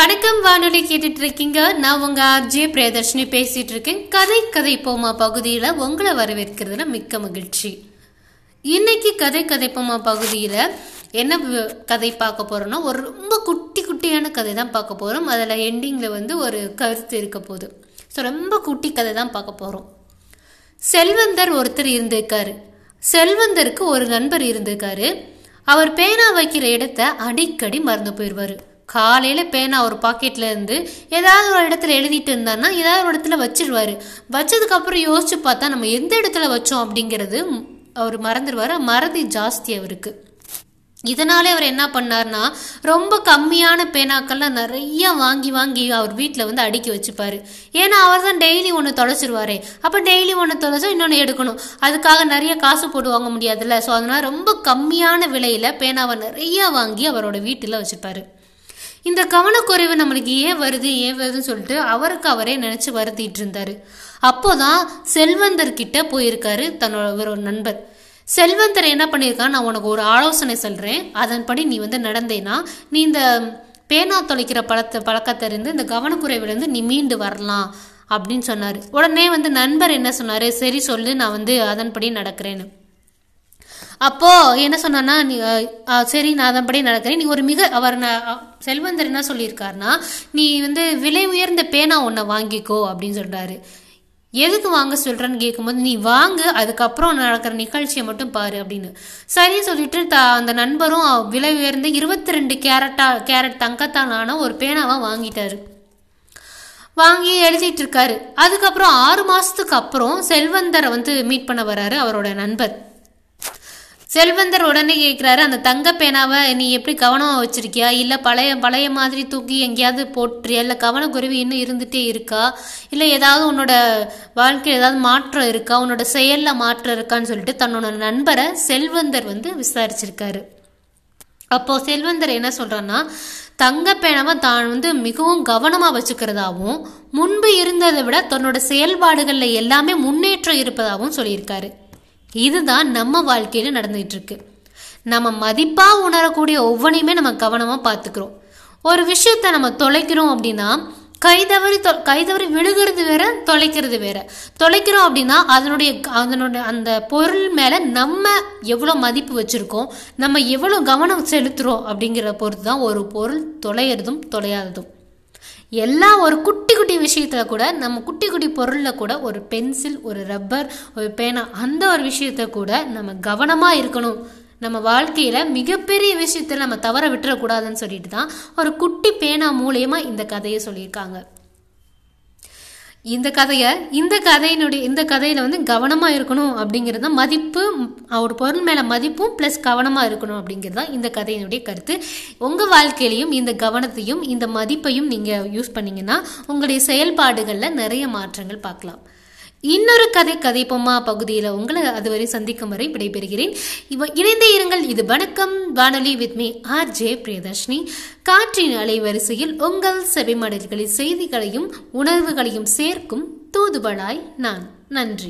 வணக்கம் வானொலி கேட்டுட்டு இருக்கீங்க நான் உங்க ஆர்ஜே பிரியதர்ஷினி பேசிட்டு இருக்கேன் கதை கதை போமா பகுதியில உங்களை வரவேற்கிறதுல மிக்க மகிழ்ச்சி. இன்னைக்கு கதை கதை போமா பகுதியில என்ன கதை பார்க்க போறோம்னா ஒரு ரொம்ப குட்டி குட்டியான கதை தான் பார்க்க போறோம். அதுல எண்டிங்ல வந்து ஒரு கருத்து இருக்க போகுது. ஸோ ரொம்ப குட்டி கதை தான் பார்க்க போறோம். செல்வந்தர் ஒருத்தர் இருந்திருக்காரு. செல்வந்தருக்கு ஒரு நண்பர் இருந்திருக்காரு. அவர் பேனா வைக்கிற இடத்த அடிக்கடி மறந்து போயிடுவாரு காலையில் பேனா ஒரு பாக்கெட்டில் இருந்து ஏதாவது ஒரு இடத்துல எழுதிட்டு இருந்தான்னா ஏதாவது ஒரு இடத்துல வச்சிருவாரு. வச்சதுக்கப்புறம் யோசிச்சு பார்த்தா நம்ம எந்த இடத்துல வச்சோம் அப்படிங்கிறது அவர் மறந்துடுவார் மறதி ஜாஸ்தி அவருக்கு. இதனாலே அவர் என்ன பண்ணார்னா ரொம்ப கம்மியான பேனாக்கள்லாம் நிறைய வாங்கி வாங்கி அவர் வீட்டில் வந்து அடுக்கி வச்சுப்பாரு. ஏன்னா அவர் தான் டெய்லி ஒன்று தொலைச்சிருவாரே. அப்போ டெய்லி ஒன்று தொலைச்சா இன்னொன்று எடுக்கணும். அதுக்காக நிறைய காசு போட்டு வாங்க முடியாதுல்ல. ஸோ அதனால் ரொம்ப கம்மியான விலையில் பேனாவை நிறைய வாங்கி அவரோட வீட்டில் வச்சுப்பாரு. இந்த கவனக்குறைவு நம்மளுக்கு ஏன் வருது ஏன் வருதுன்னு சொல்லிட்டு அவருக்கு அவரே நினைச்சு வருத்திட்டு இருந்தாரு அப்போதான் செல்வந்தர்கிட்ட போயிருக்காரு தன்னோட ஒரு நண்பர். செல்வந்தர் என்ன பண்ணியிருக்கான் நான் உனக்கு ஒரு ஆலோசனை சொல்றேன். அதன்படி நீ வந்து நடந்தேன்னா நீ இந்த பேனா தொலைக்கிற பழத்தை பழக்கத்திலிருந்து இந்த கவனக்குறைவிலிருந்து நீ மீண்டு வரலாம் அப்படின்னு சொன்னார். உடனே வந்து நண்பர் என்ன சொன்னார் சரி சொல்லு நான் வந்து அதன்படி நடக்கிறேன்னு. அப்போ என்ன சொன்னான்னா நீ சரி நான் அதன்படி நடக்கிறேன். நீ ஒரு மிக அவர் செல்வந்தர் என்ன சொல்லியிருக்காருன்னா நீ வந்து விலை உயர்ந்த பேனா ஒன்றை வாங்கிக்கோ அப்படின்னு சொல்கிறாரு எதுக்கு வாங்க சொல்கிறேன்னு கேட்கும்போது நீ வாங்கு அதுக்கப்புறம் நடக்கிற நிகழ்ச்சியை மட்டும் பாரு அப்படின்னு. சரி சொல்லிட்டு த அந்த நண்பரும் விலை உயர்ந்த இருபத்தி ரெண்டு கேரட்டா கேரட் தங்கத்தாலான ஆன ஒரு பேனாவை வாங்கிட்டாரு. வாங்கி எழுதிட்டு இருக்காரு. அதுக்கப்புறம் ஆறு மாதத்துக்கு அப்புறம் செல்வந்தரை வந்து மீட் பண்ண வராரு அவரோட நண்பர். செல்வந்தர் உடனே கேட்குறாரு அந்த தங்க பேனாவை நீ எப்படி கவனமாக வச்சிருக்கியா? இல்லை பழைய பழைய மாதிரி தூக்கி எங்கேயாவது போட்டுறியா? இல்லை கவனக்குருவி இன்னும் இருந்துகிட்டே இருக்கா? இல்லை ஏதாவது உன்னோட வாழ்க்கையில் ஏதாவது மாற்றம் இருக்கா? உன்னோட செயலில் மாற்றம் இருக்கான்னு சொல்லிட்டு தன்னோட நண்பரை செல்வந்தர் வந்து விசாரிச்சிருக்காரு. அப்போது செல்வந்தர் என்ன சொல்கிறான்னா தங்க பேனாவை தான் வந்து மிகவும் கவனமாக வச்சுக்கிறதாகவும் முன்பு இருந்ததை விட தன்னோட செயல்பாடுகளில் எல்லாமே முன்னேற்றம் இருப்பதாகவும் சொல்லியிருக்காரு. இதுதான் நம்ம வாழ்க்கையில் நடந்துகிட்டு இருக்கு நம்ம மதிப்பாக உணரக்கூடிய ஒவ்வொன்றையுமே நம்ம கவனமாக பார்த்துக்கிறோம். ஒரு விஷயத்த நம்ம தொலைக்கிறோம் அப்படின்னா கைதவறி தொ கைதவறி விழுகிறது வேற தொலைக்கிறது வேற. தொலைக்கிறோம் அப்படின்னா அதனுடைய அதனுடைய அந்த பொருள் மேலே நம்ம எவ்வளோ மதிப்பு வச்சுருக்கோம் நம்ம எவ்வளோ கவனம் செலுத்துகிறோம் அப்படிங்கிற பொறுத்து தான் ஒரு பொருள் தொலைகிறதும் தொலையாததும். எல்லா ஒரு குட்டி குட்டி விஷயத்தில் கூட நம்ம குட்டி குட்டி பொருளில் கூட ஒரு பென்சில் ஒரு ரப்பர் ஒரு பேனா அந்த ஒரு விஷயத்த கூட நம்ம கவனமாக இருக்கணும். நம்ம வாழ்க்கையில் மிகப்பெரிய விஷயத்துல நம்ம தவற விட்டுறக்கூடாதுன்னு சொல்லிட்டு தான் ஒரு குட்டி பேனா மூலயமா இந்த கதையை சொல்லியிருக்காங்க. இந்த கதையை இந்த கதையினுடைய இந்த கதையில் வந்து கவனமாக இருக்கணும் அப்படிங்கிறது தான் மதிப்பு ம், ஒரு பொருள் மேலே மதிப்பும் ப்ளஸ் கவனமாக இருக்கணும் அப்படிங்கிறது தான் இந்த கதையினுடைய கருத்து. உங்கள் வாழ்க்கையிலையும் இந்த கவனத்தையும் இந்த மதிப்பையும் நீங்கள் யூஸ் பண்ணீங்கன்னா உங்களுடைய செயல்பாடுகளில் நிறைய மாற்றங்கள் பார்க்கலாம். இன்னொரு கதை கதைப்போமா பகுதியில் உங்களை அதுவரை சந்திக்கும் வரை விடைபெறுகிறேன். இவ இணைந்தே இருங்கள். இது வணக்கம். வானொலி with me R J Priyadarshini. காற்றின் அலைவரிசையில் உங்கள் செவிமடல்களின் செய்திகளையும் உணர்வுகளையும் சேர்க்கும் தூதுவளாய் நான். நன்றி.